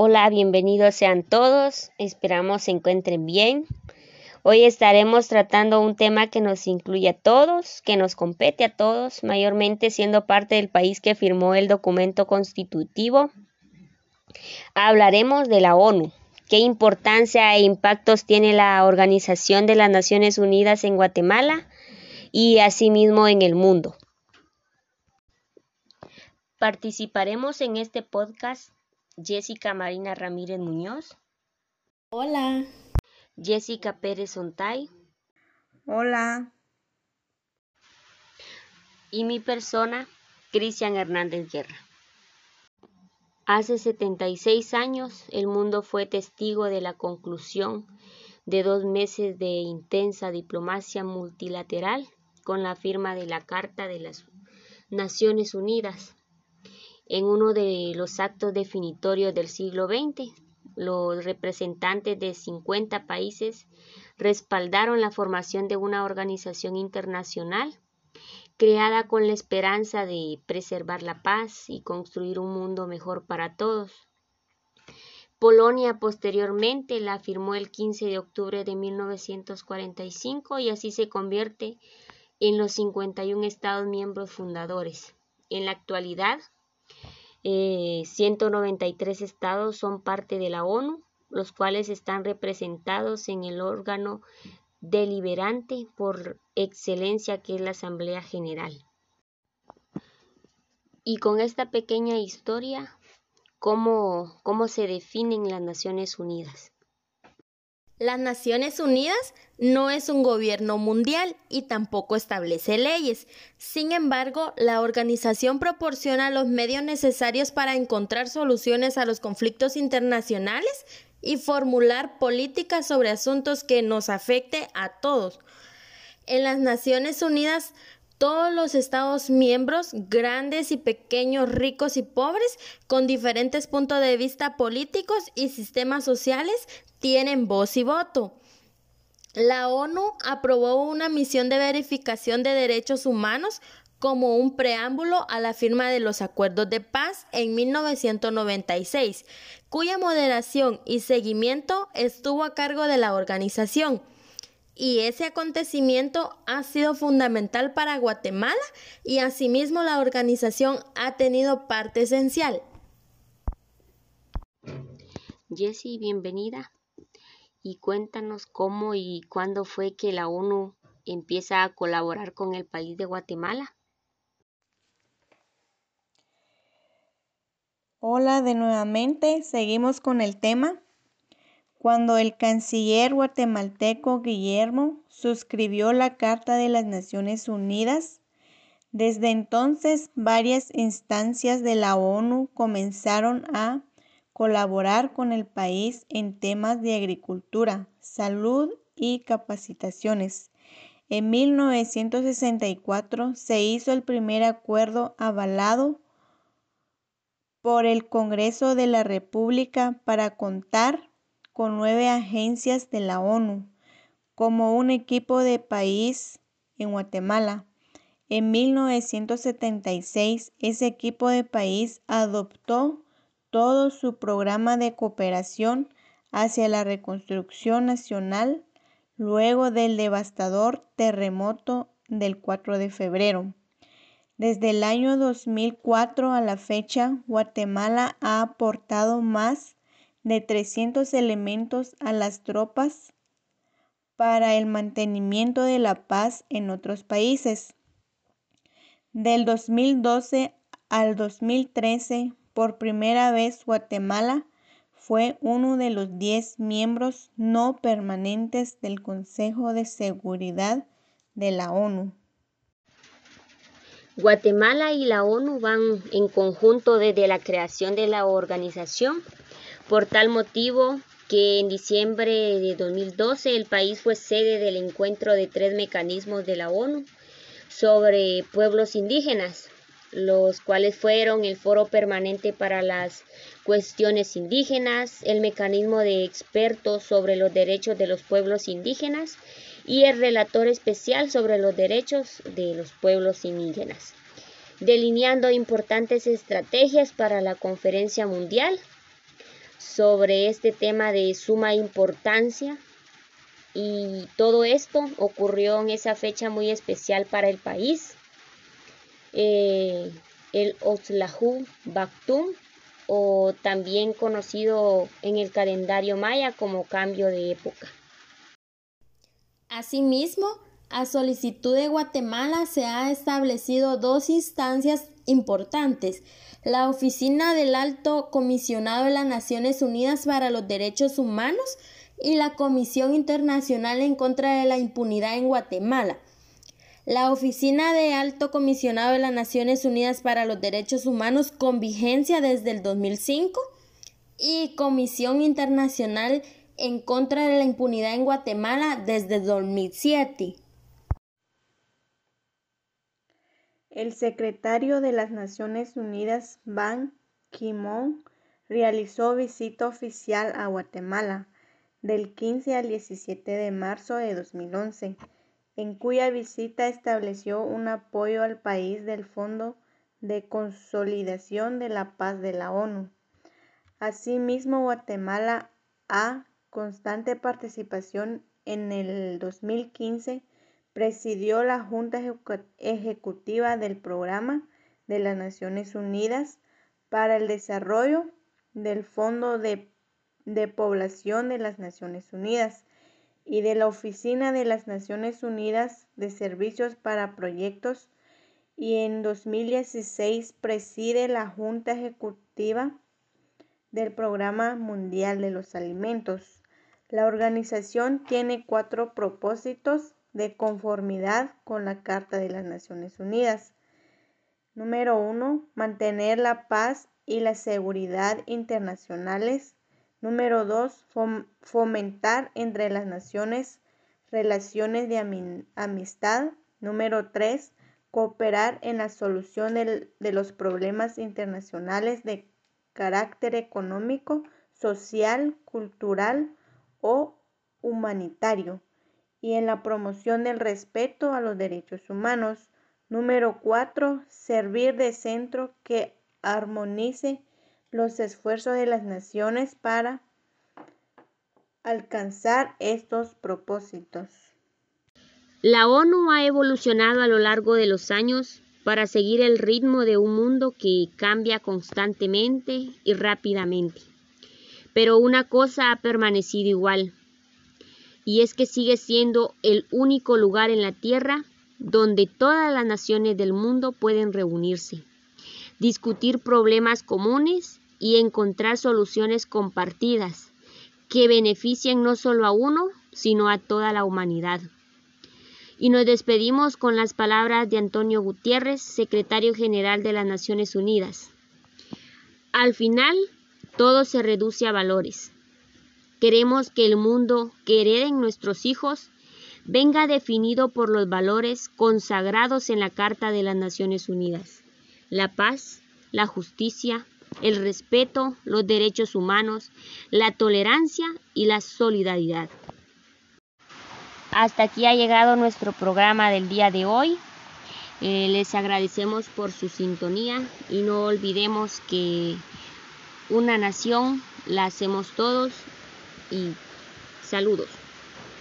Hola, bienvenidos sean todos. Esperamos se encuentren bien. Hoy estaremos tratando un tema que nos incluye a todos, que nos compete a todos, mayormente siendo parte del país que firmó el documento constitutivo. Hablaremos de la ONU. ¿Qué importancia e impactos tiene la Organización de las Naciones Unidas en Guatemala y asimismo en el mundo? Participaremos en este podcast Jessica Marina Ramírez Muñoz. Hola. Jessica Pérez Sontay. Hola. Y mi persona, Cristian Hernández Guerra. Hace 76 años el mundo fue testigo de la conclusión de dos meses de intensa diplomacia multilateral con la firma de la Carta de las Naciones Unidas en uno de los actos definitorios del siglo XX, los representantes de 50 países respaldaron la formación de una organización internacional creada con la esperanza de preservar la paz y construir un mundo mejor para todos. Polonia posteriormente la firmó el 15 de octubre de 1945 y así se convierte en los 51 Estados miembros fundadores. En la actualidad, 193 eh, estados son parte de la ONU, los cuales están representados en el órgano deliberante por excelencia que es la Asamblea General. Y con esta pequeña historia, ¿cómo, cómo se definen las Naciones Unidas? Las Naciones Unidas no es un gobierno mundial y tampoco establece leyes. Sin embargo, la organización proporciona los medios necesarios para encontrar soluciones a los conflictos internacionales y formular políticas sobre asuntos que nos afecte a todos. En las Naciones Unidas todos los Estados miembros, grandes y pequeños, ricos y pobres, con diferentes puntos de vista políticos y sistemas sociales, tienen voz y voto. La ONU aprobó una misión de verificación de derechos humanos como un preámbulo a la firma de los acuerdos de paz en 1996, cuya moderación y seguimiento estuvo a cargo de la organización y ese acontecimiento ha sido fundamental para Guatemala y asimismo la organización ha tenido parte esencial. Jessie, bienvenida y cuéntanos cómo y cuándo fue que la ONU empieza a colaborar con el país de Guatemala. Hola de nuevamente, seguimos con el tema cuando el canciller guatemalteco Guillermo suscribió la Carta de las Naciones Unidas. Desde entonces, varias instancias de la ONU comenzaron a colaborar con el país en temas de agricultura, salud y capacitaciones. En 1964 se hizo el primer acuerdo avalado por el Congreso de la República para contar con nueve agencias de la ONU como un equipo de país en Guatemala. En 1976, ese equipo de país adoptó todo su programa de cooperación hacia la reconstrucción nacional luego del devastador terremoto del 4 de febrero. Desde el año 2004 a la fecha, Guatemala ha aportado más de 300 elementos a las tropas para el mantenimiento de la paz en otros países. Del 2012 al 2013, por primera vez Guatemala fue uno de los 10 miembros no permanentes del Consejo de Seguridad de la ONU. Guatemala y la ONU van en conjunto desde la creación de la organización por tal motivo que en diciembre de 2012 el país fue sede del encuentro de tres mecanismos de la ONU sobre pueblos indígenas, los cuales fueron el Foro Permanente para las Cuestiones Indígenas, el Mecanismo de Expertos sobre los Derechos de los Pueblos Indígenas y el Relator Especial sobre los Derechos de los Pueblos Indígenas, delineando importantes estrategias para la Conferencia Mundial sobre este tema de suma importancia y todo esto ocurrió en esa fecha muy especial para el país. Eh, el Otzlahu Baktum o también conocido en el calendario maya como cambio de época. Asimismo, a solicitud de Guatemala se ha establecido dos instancias importantes. La Oficina del Alto Comisionado de las Naciones Unidas para los Derechos Humanos y la Comisión Internacional en contra de la Impunidad en Guatemala. La Oficina de Alto Comisionado de las Naciones Unidas para los Derechos Humanos con vigencia desde el 2005 y Comisión Internacional en contra de la impunidad en Guatemala desde 2007. El secretario de las Naciones Unidas, Ban Ki-moon, realizó visita oficial a Guatemala del 15 al 17 de marzo de 2011, en cuya visita estableció un apoyo al país del Fondo de Consolidación de la Paz de la ONU. Asimismo, Guatemala ha constante participación en el 2015 presidió la Junta Ejecutiva del Programa de las Naciones Unidas para el Desarrollo del Fondo de, Población de las Naciones Unidas y de la Oficina de las Naciones Unidas de Servicios para Proyectos y en 2016 preside la Junta Ejecutiva del Programa Mundial de los Alimentos. La organización tiene cuatro propósitos de conformidad con la Carta de las Naciones Unidas. Número uno, mantener la paz y la seguridad internacionales. Número dos, fomentar entre las naciones relaciones de amistad. Número tres, cooperar en la solución de los problemas internacionales de carácter económico, social, cultural o humanitario y en la promoción del respeto a los derechos humanos. Número 4. Servir de centro que armonice los esfuerzos de las naciones para alcanzar estos propósitos. La ONU ha evolucionado a lo largo de los años para seguir el ritmo de un mundo que cambia constantemente y rápidamente. Pero una cosa ha permanecido igual, y es que sigue siendo el único lugar en la Tierra donde todas las naciones del mundo pueden reunirse, discutir problemas comunes y encontrar soluciones compartidas que beneficien no solo a uno, sino a toda la humanidad. Y nos despedimos con las palabras de Antonio Gutiérrez, secretario general de las Naciones Unidas. Al final, todo se reduce a valores. Queremos que el mundo que hereden nuestros hijos venga definido por los valores consagrados en la Carta de las Naciones Unidas. La paz, la justicia, el respeto, los derechos humanos, la tolerancia y la solidaridad. Hasta aquí ha llegado nuestro programa del día de hoy. Eh, les agradecemos por su sintonía y no olvidemos que una nación la hacemos todos y saludos.